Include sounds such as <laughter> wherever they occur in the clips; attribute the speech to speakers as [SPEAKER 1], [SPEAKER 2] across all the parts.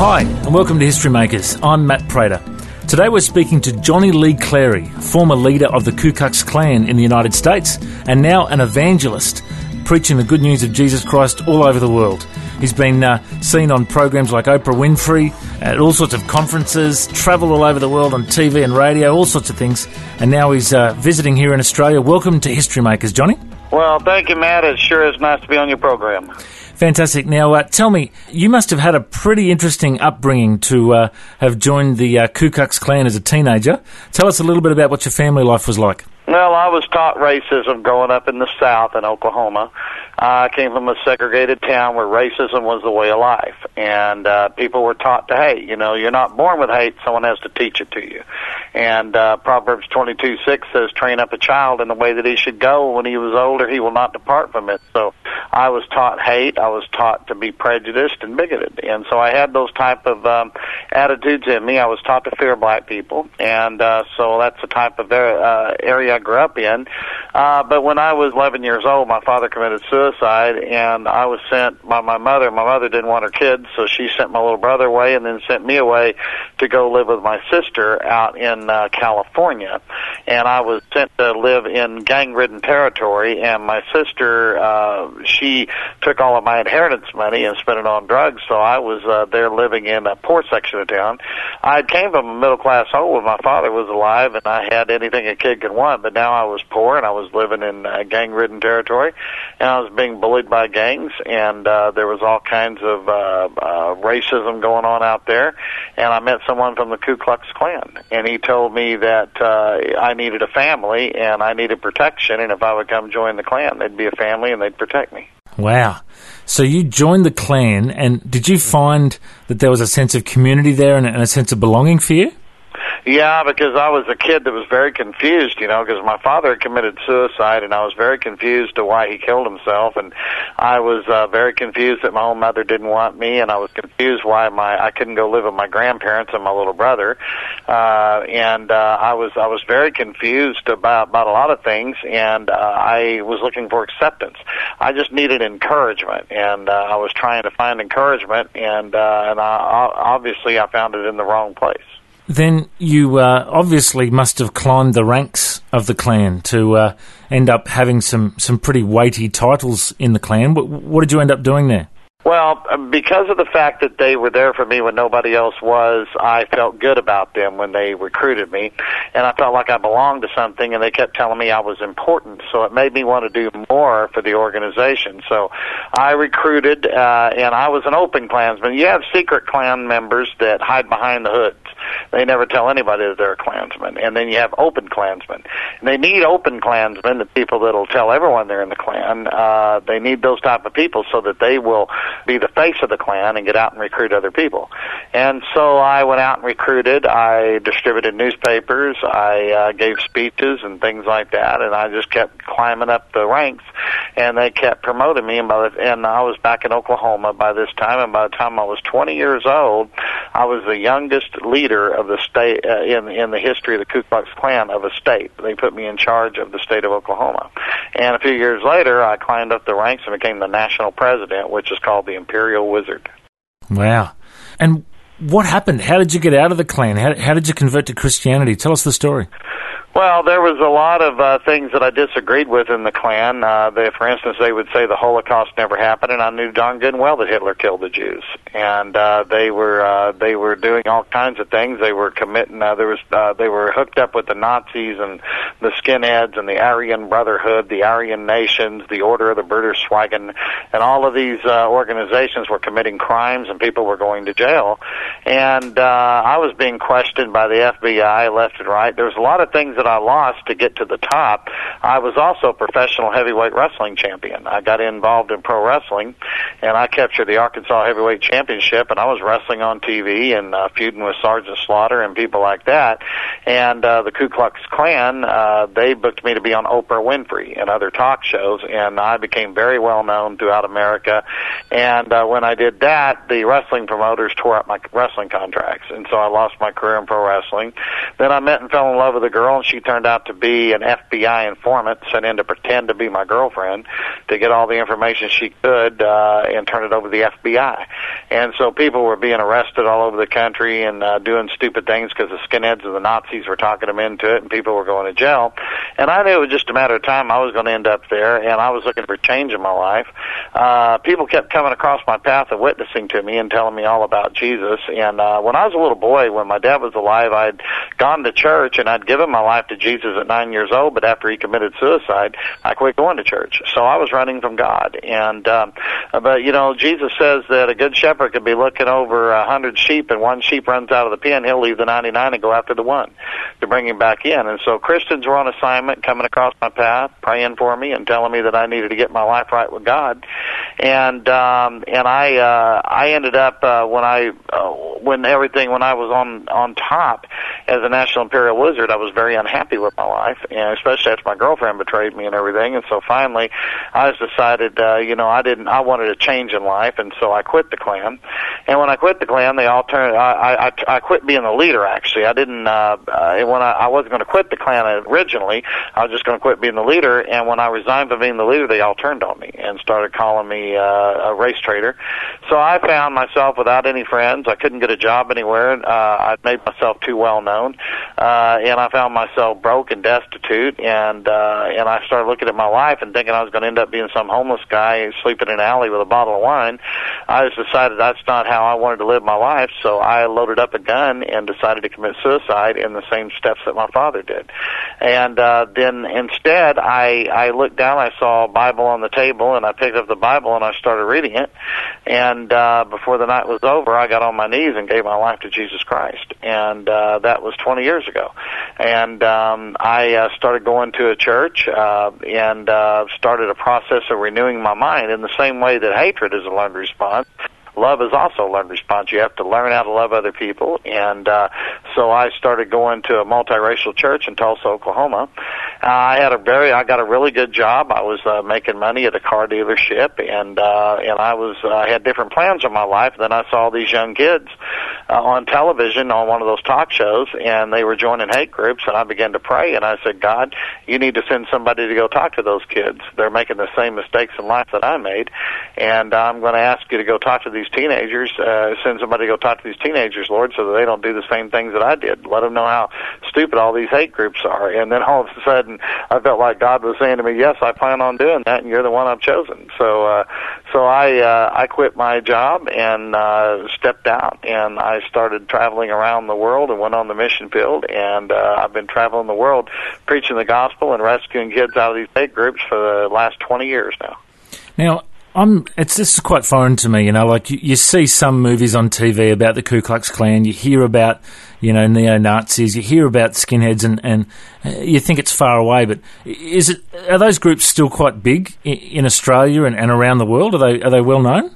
[SPEAKER 1] Hi, and welcome to History Makers. I'm Matt Prater. Today we're speaking to Johnny Lee Clary, former leader of the Ku Klux Klan in the United States and now an evangelist preaching the good news of Jesus Christ all over the world. He's been uh, seen on programs like Oprah Winfrey, at all sorts of conferences, travel all over the world on TV and radio, all sorts of things, and now he's uh, visiting here in Australia. Welcome to History Makers, Johnny.
[SPEAKER 2] Well, thank you, Matt. It sure is nice to be on your program.
[SPEAKER 1] Fantastic. Now, uh, tell me, you must have had a pretty interesting upbringing to uh, have joined the uh, Ku Klux Klan as a teenager. Tell us a little bit about what your family life was like.
[SPEAKER 2] Well, I was taught racism growing up in the South in Oklahoma. I came from a segregated town where racism was the way of life, and uh, people were taught to hate. You know, you're not born with hate; someone has to teach it to you. And uh, Proverbs 22:6 says, "Train up a child in the way that he should go. When he was older, he will not depart from it." So, I was taught hate. I was taught to be prejudiced and bigoted, and so I had those type of um, attitudes in me. I was taught to fear black people, and uh, so that's the type of uh, area I grew up in. Uh, but when I was 11 years old, my father committed suicide, and I was sent by my mother. My mother didn't want her kids, so she sent my little brother away, and then sent me away to go live with my sister out in uh, California. And I was sent to live in gang-ridden territory, and my sister, uh, she took all of my inheritance money and spent it on drugs. So I was uh, there living in a poor section of town. I came from a middle-class home when my father was alive, and I had anything a kid could want. But now I was poor, and I was living in uh, gang-ridden territory, and I was being bullied by gangs, and uh, there was all kinds of uh, uh, racism going on out there. And I met someone from the Ku Klux Klan, and he told me that uh, I needed a family and I needed protection, and if I would come join the Klan, they'd be a family and they'd protect me.
[SPEAKER 1] Wow. So you joined the Klan, and did you find that there was a sense of community there and a sense of belonging for you?
[SPEAKER 2] Yeah, because I was a kid that was very confused, you know, because my father had committed suicide, and I was very confused to why he killed himself, and I was uh, very confused that my own mother didn't want me, and I was confused why my I couldn't go live with my grandparents and my little brother, uh, and uh, I was I was very confused about about a lot of things, and uh, I was looking for acceptance. I just needed encouragement, and uh, I was trying to find encouragement, and uh, and I, obviously I found it in the wrong place
[SPEAKER 1] then you uh, obviously must have climbed the ranks of the Klan to uh, end up having some, some pretty weighty titles in the Klan. What, what did you end up doing there?
[SPEAKER 2] Well, um, because of the fact that they were there for me when nobody else was, I felt good about them when they recruited me, and I felt like I belonged to something, and they kept telling me I was important, so it made me want to do more for the organization. So I recruited, uh, and I was an open Klansman. You have secret Klan members that hide behind the hoods. They never tell anybody that they're a Klansman. And then you have open Klansmen. And they need open Klansmen, the people that'll tell everyone they're in the Klan. Uh, they need those type of people so that they will be the face of the Klan and get out and recruit other people. And so I went out and recruited. I distributed newspapers. I uh, gave speeches and things like that. And I just kept climbing up the ranks. And they kept promoting me. And, by the, and I was back in Oklahoma by this time. And by the time I was 20 years old, I was the youngest leader of the state uh, in in the history of the Ku Klux Klan of a state. They put me in charge of the state of Oklahoma. And a few years later, I climbed up the ranks and became the national president, which is called the Imperial Wizard.
[SPEAKER 1] Wow. And what happened? How did you get out of the Klan? How, how did you convert to Christianity? Tell us the story.
[SPEAKER 2] Well, there was a lot of uh, things that I disagreed with in the Klan. Uh, they, for instance, they would say the Holocaust never happened, and I knew darn good and well that Hitler killed the Jews. And uh, they were uh, they were doing all kinds of things. They were committing. Uh, there was uh, they were hooked up with the Nazis and the skinheads and the Aryan Brotherhood, the Aryan Nations, the Order of the Bruders Schweigen, and all of these uh, organizations were committing crimes, and people were going to jail. And uh, I was being questioned by the FBI left and right. There was a lot of things that I lost to get to the top, I was also a professional heavyweight wrestling champion. I got involved in pro wrestling, and I captured the Arkansas Heavyweight Championship, and I was wrestling on TV and uh, feuding with Sergeant Slaughter and people like that. And uh, the Ku Klux Klan, uh, they booked me to be on Oprah Winfrey and other talk shows, and I became very well known throughout America. And uh, when I did that, the wrestling promoters tore up my wrestling contracts, and so I lost my career in pro wrestling. Then I met and fell in love with a girl, and she turned out to be an FBI informant sent in to pretend to be my girlfriend to get all the information she could uh, and turn it over to the FBI. And so people were being arrested all over the country and uh, doing stupid things because the skinheads and the Nazis were talking them into it, and people were going to jail. And I knew it was just a matter of time I was going to end up there, and I was looking for change in my life. Uh, people kept coming across my path and witnessing to me and telling me all about Jesus. And uh, when I was a little boy, when my dad was alive, I'd gone to church and I'd given my life to Jesus at nine years old. But after he committed suicide, I quit going to church. So I was running from God. And um, but you know, Jesus says that a good shepherd could be looking over a hundred sheep, and one sheep runs out of the pen, he'll leave the ninety-nine and go after the one to bring him back in. And so Christians were on assignment, coming across my path, praying for me, and telling me that I needed to get my life right with God. And um, and I uh, I ended up uh, when I uh, when everything when I was on on top as a national imperial wizard, I was very unhappy with my life, and especially after my girlfriend betrayed me and everything. And so finally, I just decided, uh, you know, I didn't I wanted a change in life, and so I quit the Klan. And when I quit the Klan, they all turned. I I, I quit being the leader. Actually, I didn't. Uh, uh, when I, I wasn't going to quit the Klan originally, I was just going to quit being the leader. And when I resigned from being the leader, they all turned on me and started calling me uh, a race traitor. So I found myself without any friends. I couldn't get a job anywhere. Uh, I'd made myself too well known, uh, and I found myself broke and destitute. And uh, and I started looking at my life and thinking I was going to end up being some homeless guy sleeping in an alley with a bottle of wine. I just decided that's not how I wanted to live my life. So I loaded up a gun and decided to commit suicide in the same steps that my father did. And uh, then instead, I I looked down. I saw a Bible on the table, and I picked up the Bible and I started reading it. And uh, before the night was over, I got on my knees and gave my life to Jesus Christ. And uh, that was 20 years ago. And um, I uh, started going to a church uh, and uh, started a process of renewing my mind in the same way that hatred is a learned response love is also a learned response. You have to learn how to love other people. And uh, so I started going to a multiracial church in Tulsa, Oklahoma. Uh, I had a very, I got a really good job. I was uh, making money at a car dealership, and uh, and I was, uh, I had different plans in my life. Then I saw these young kids uh, on television on one of those talk shows, and they were joining hate groups. And I began to pray, and I said, God, you need to send somebody to go talk to those kids. They're making the same mistakes in life that I made, and I'm going to ask you to go talk to these teenagers. Uh, send somebody to go talk to these teenagers, Lord, so that they don't do the same things that I did. Let them know how stupid all these hate groups are. And then all of a sudden, I felt like God was saying to me, "Yes, I plan on doing that, and you're the one I've chosen." So, uh, so I uh, I quit my job and uh, stepped out, and I started traveling around the world and went on the mission field. And uh, I've been traveling the world preaching the gospel and rescuing kids out of these hate groups for the last 20 years now.
[SPEAKER 1] Now, I'm. It's just quite foreign to me, you know. Like you, you, see some movies on TV about the Ku Klux Klan, you hear about, you know, neo Nazis, you hear about skinheads, and and uh, you think it's far away. But is it? Are those groups still quite big in, in Australia and, and around the world? Are they are they well known?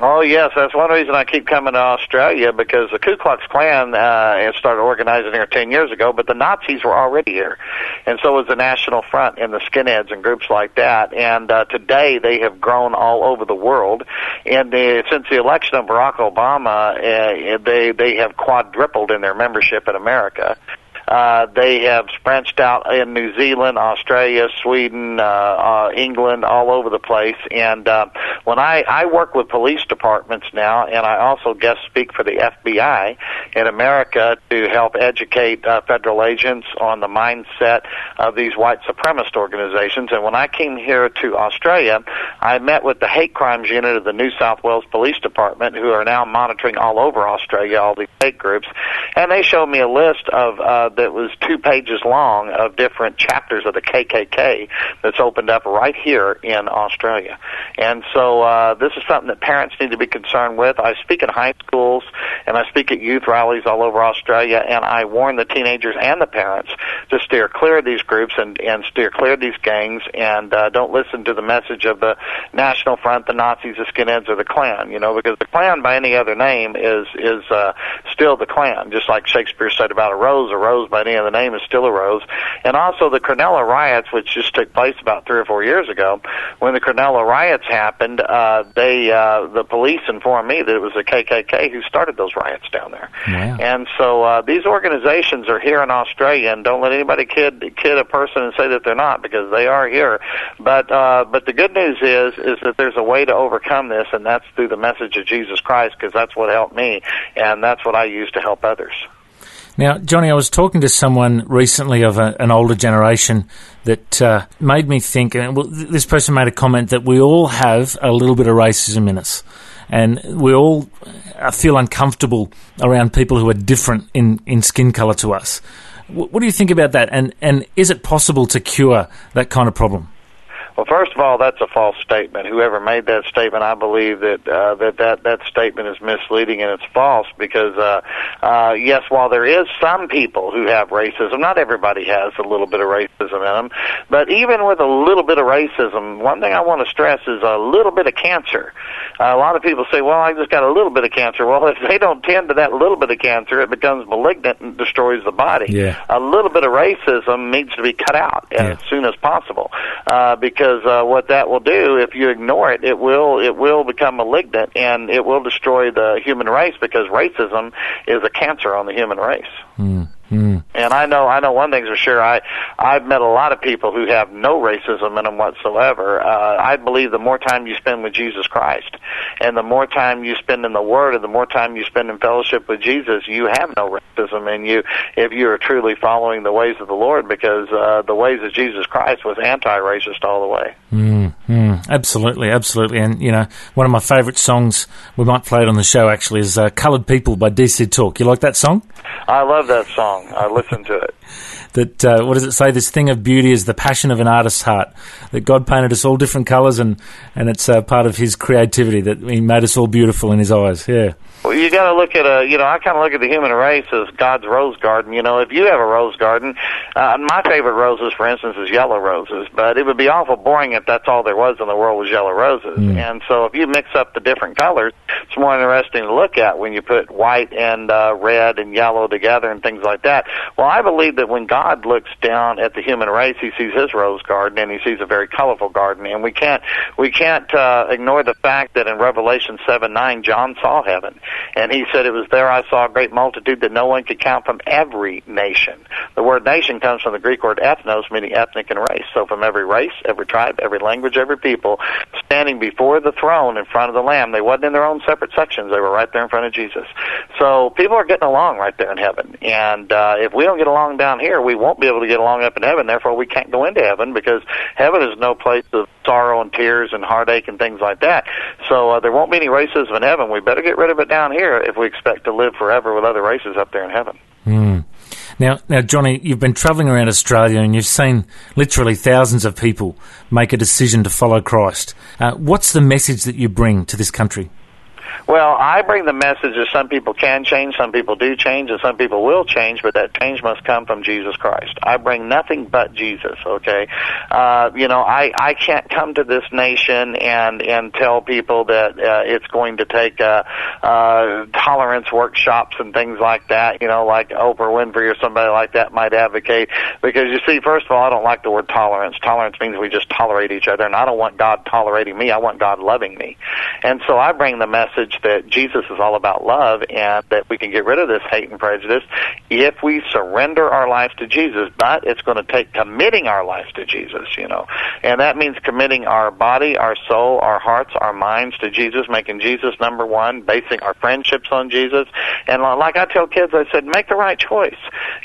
[SPEAKER 2] Oh yes, that's one reason I keep coming to Australia because the Ku Klux Klan uh, started organizing here ten years ago, but the Nazis were already here, and so was the National Front and the skinheads and groups like that. And uh, today they have grown all over the world, and they, since the election of Barack Obama, uh, they they have quadrupled in their membership in America. Uh, they have branched out in New Zealand, Australia, Sweden, uh, uh, England, all over the place. And uh, when I I work with police departments now, and I also guest speak for the FBI in America to help educate uh, federal agents on the mindset of these white supremacist organizations. And when I came here to Australia, I met with the hate crimes unit of the New South Wales Police Department, who are now monitoring all over Australia all these hate groups, and they showed me a list of uh, that was two pages long of different chapters of the KKK that's opened up right here in Australia. And so uh, this is something that parents need to be concerned with. I speak in high schools and I speak at youth rallies all over Australia, and I warn the teenagers and the parents to steer clear of these groups and, and steer clear of these gangs and uh, don't listen to the message of the National Front, the Nazis, the skinheads, or the Klan. You know, because the Klan by any other name is is uh, still the Klan. Just like Shakespeare said about a rose, a rose goes by any other name is still a rose. And also the Cronulla riots, which just took place about three or four years ago. When the Cronulla riots happened, uh, they uh, the police informed me that it was the KKK who started those riots down there.
[SPEAKER 1] Wow.
[SPEAKER 2] And so uh, these organizations are here in Australia, and don't let anybody kid kid a person and say that they're not because they are here. But uh, but the good news is is that there's a way to overcome this, and that's through the message of Jesus Christ because that's what helped me, and that's what I use to help others.
[SPEAKER 1] Now, Johnny, I was talking to someone recently of a, an older generation that uh, made me think, and well, this person made a comment that we all have a little bit of racism in us. And we all uh, feel uncomfortable around people who are different in, in skin colour to us. What, what do you think about that? And, and is it possible to cure that kind of problem?
[SPEAKER 2] Well, first of all, that's a false statement. Whoever made that statement, I believe that uh, that that that statement is misleading and it's false because uh, uh, yes, while there is some people who have racism, not everybody has a little bit of racism in them. But even with a little bit of racism, one thing I want to stress is a little bit of cancer. Uh, a lot of people say, "Well, I just got a little bit of cancer." Well, <laughs> if they don't tend to that little bit of cancer, it becomes malignant and destroys the body.
[SPEAKER 1] Yeah.
[SPEAKER 2] A little bit of racism needs to be cut out
[SPEAKER 1] Yeah.
[SPEAKER 2] as soon as possible uh, because uh, what that will do, if you ignore it, it will it will become malignant and it will destroy the human race because racism is a cancer on the human race.
[SPEAKER 1] Mm, mm.
[SPEAKER 2] And I know, I know one thing's for sure. I, I've met a lot of people who have no racism in them whatsoever. Uh, I believe the more time you spend with Jesus Christ, and the more time you spend in the Word, and the more time you spend in fellowship with Jesus, you have no racism in you if you are truly following the ways of the Lord, because uh, the ways of Jesus Christ was anti-racist all the way.
[SPEAKER 1] Mm, mm, absolutely, absolutely. And, you know, one of my favourite songs, we might play it on the show actually, is uh, Coloured People by DC Talk. You like that song?
[SPEAKER 2] I love that song. I listen to it.
[SPEAKER 1] That, uh, what does it say? This thing of beauty is the passion of an artist's heart. That God painted us all different colours and, and it's uh, part of his creativity that he made us all beautiful in his eyes. Yeah.
[SPEAKER 2] Well, you got to look at a, you know, I kind of look at the human race as God's rose garden. You know, if you have a rose garden, uh, my favorite roses, for instance, is yellow roses. But it would be awful boring if that's all there was in the world was yellow roses.
[SPEAKER 1] Mm.
[SPEAKER 2] And so, if you mix up the different colors, it's more interesting to look at when you put white and uh, red and yellow together and things like that. Well, I believe that when God looks down at the human race, He sees His rose garden and He sees a very colorful garden. And we can't we can't uh, ignore the fact that in Revelation seven nine, John saw heaven. And he said, It was there I saw a great multitude that no one could count from every nation. The word nation comes from the Greek word ethnos, meaning ethnic and race. So from every race, every tribe, every language, every people, standing before the throne in front of the Lamb. They wasn't in their own separate sections. They were right there in front of Jesus. So people are getting along right there in heaven. And uh, if we don't get along down here, we won't be able to get along up in heaven. Therefore, we can't go into heaven because heaven is no place of sorrow and tears and heartache and things like that. So uh, there won't be any racism in heaven. We better get rid of it down here if we expect to live forever with other races up there in heaven.
[SPEAKER 1] Mm. Now, now, Johnny, you've been travelling around Australia and you've seen literally thousands of people make a decision to follow Christ. Uh, what's the message that you bring to this country?
[SPEAKER 2] Well, I bring the message that some people can change, some people do change, and some people will change, but that change must come from Jesus Christ. I bring nothing but Jesus, okay? Uh, you know, I, I can't come to this nation and, and tell people that uh, it's going to take uh, uh, tolerance workshops and things like that, you know, like Oprah Winfrey or somebody like that might advocate. Because you see, first of all, I don't like the word tolerance. Tolerance means we just tolerate each other, and I don't want God tolerating me. I want God loving me. And so I bring the message that Jesus is all about love and that we can get rid of this hate and prejudice if we surrender our lives to Jesus. But it's going to take committing our lives to Jesus, you know. And that means committing our body, our soul, our hearts, our minds to Jesus, making Jesus number one, basing our friendships on Jesus. And like I tell kids, I said, make the right choice.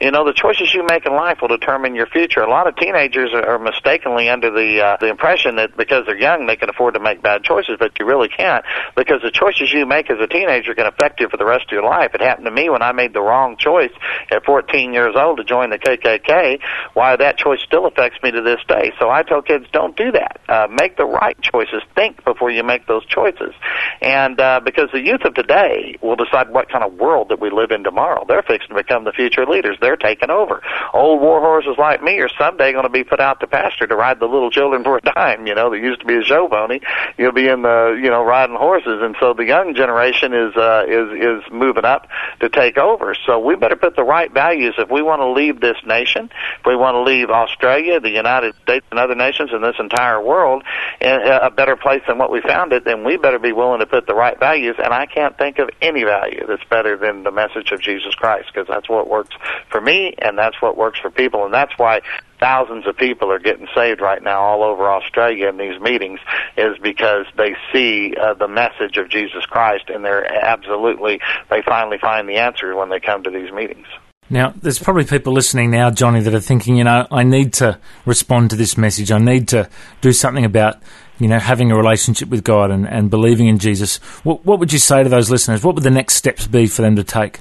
[SPEAKER 2] You know, the choices you make in life will determine your future. A lot of teenagers are mistakenly under the uh, the impression that because they're young they can afford to make bad choices, but you really can't because the choices you make as a teenager can affect you for the rest of your life. It happened to me when I made the wrong choice at 14 years old to join the KKK. Why that choice still affects me to this day. So I tell kids, don't do that. Uh, make the right choices. Think before you make those choices. And uh, because the youth of today will decide what kind of world that we live in tomorrow. They're fixing to become the future leaders. They're taking over. Old war horses like me are someday going to be put out to pasture to ride the little children for a dime. You know, there used to be a show pony. You'll be in the, you know, riding horses. And so the young generation is uh, is is moving up to take over. So we better put the right values if we want to leave this nation, if we want to leave Australia, the United States, and other nations in this entire world in a better place than what we found it. Then we better be willing to put the right values. And I can't think of any value that's better than the message of Jesus Christ because that's what works for me and that's what works for people. And that's why thousands of people are getting saved right now all over Australia in these meetings is because they see uh, the message of Jesus Christ and they're absolutely they finally find the answer when they come to these meetings.
[SPEAKER 1] Now, there's probably people listening now, Johnny, that are thinking, you know, I need to respond to this message. I need to do something about, you know, having a relationship with God and, and believing in Jesus. What, what would you say to those listeners? What would the next steps be for them to take?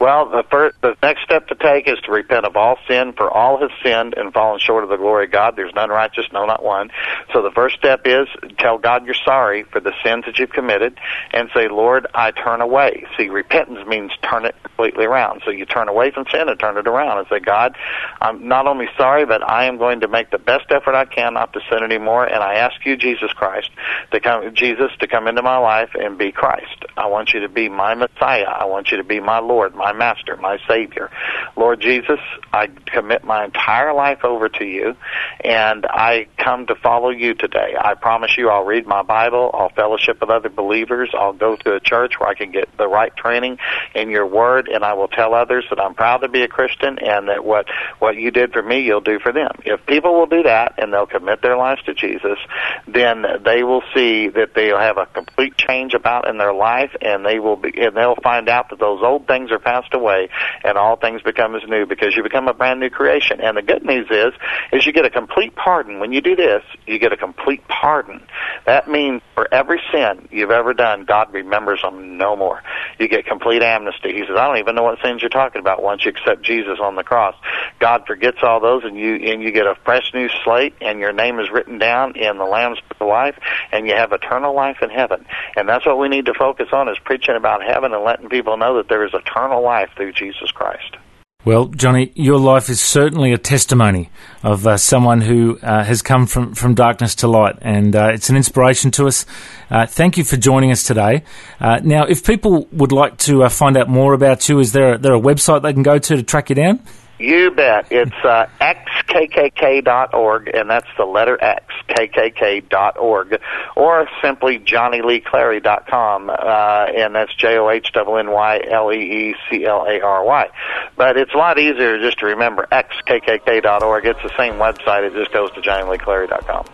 [SPEAKER 2] Well, the first, the next step to take is to repent of all sin, for all have sinned and fallen short of the glory of God. There's none righteous, no, not one. So the first step is tell God you're sorry for the sins that you've committed, and say, Lord, I turn away. See, repentance means turn it completely around. So you turn away from sin and turn it around, and say, God, I'm not only sorry, but I am going to make the best effort I can not to sin anymore, and I ask you, Jesus Christ, to come, Jesus, to come into my life and be Christ. I want you to be my Messiah. I want you to be my Lord, my my master, my savior. Lord Jesus, I commit my entire life over to you and I come to follow you today. I promise you I'll read my Bible, I'll fellowship with other believers, I'll go to a church where I can get the right training in your word and I will tell others that I'm proud to be a Christian and that what what you did for me you'll do for them. If people will do that and they'll commit their lives to Jesus, then they will see that they'll have a complete change about in their life and they will be and they'll find out that those old things are passed away and all things become as new because you become a brand new creation. And the good news is, is you get a complete pardon. When you do this, you get a complete pardon. That means for every sin you've ever done, God remembers them no more. You get complete amnesty. He says, I don't even know what sins you're talking about once you accept Jesus on the cross. God forgets all those and you, and you get a fresh new slate and your name is written down in the Lamb's Life and you have eternal life in heaven. And that's what we need to focus on is preaching about heaven and letting people know that there is eternal life through Jesus Christ.
[SPEAKER 1] Well, Johnny, your life is certainly a testimony of uh, someone who uh, has come from, from darkness to light, and uh, it's an inspiration to us. Uh, thank you for joining us today. Uh, now, if people would like to uh, find out more about you, is there a, there a website they can go to to track you down?
[SPEAKER 2] You bet. It's uh, <laughs> xkkk.org, and that's the letter X, kkk.org, or simply johnnyleeclary.com, uh, and that's J-O-H-N-N-Y-L-E-E-C-L-A-R-Y. But it's a lot easier just to remember xkkk.org. It's the same website. It just goes to johnnyleeclary.com.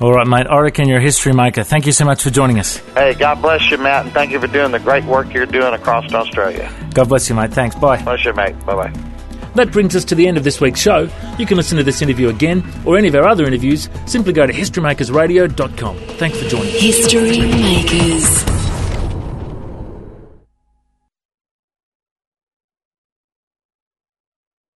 [SPEAKER 1] All right, mate. I reckon you're history maker. Thank you so much for joining us.
[SPEAKER 2] Hey, God bless you, Matt, and thank you for doing the great work you're doing across Australia.
[SPEAKER 1] God bless you, mate. Thanks. Bye.
[SPEAKER 2] Bless you, mate. Bye-bye.
[SPEAKER 1] That brings us to the end of this week's show. You can listen to this interview again or any of our other interviews. Simply go to historymakersradio.com. Thanks for joining.
[SPEAKER 3] History Makers.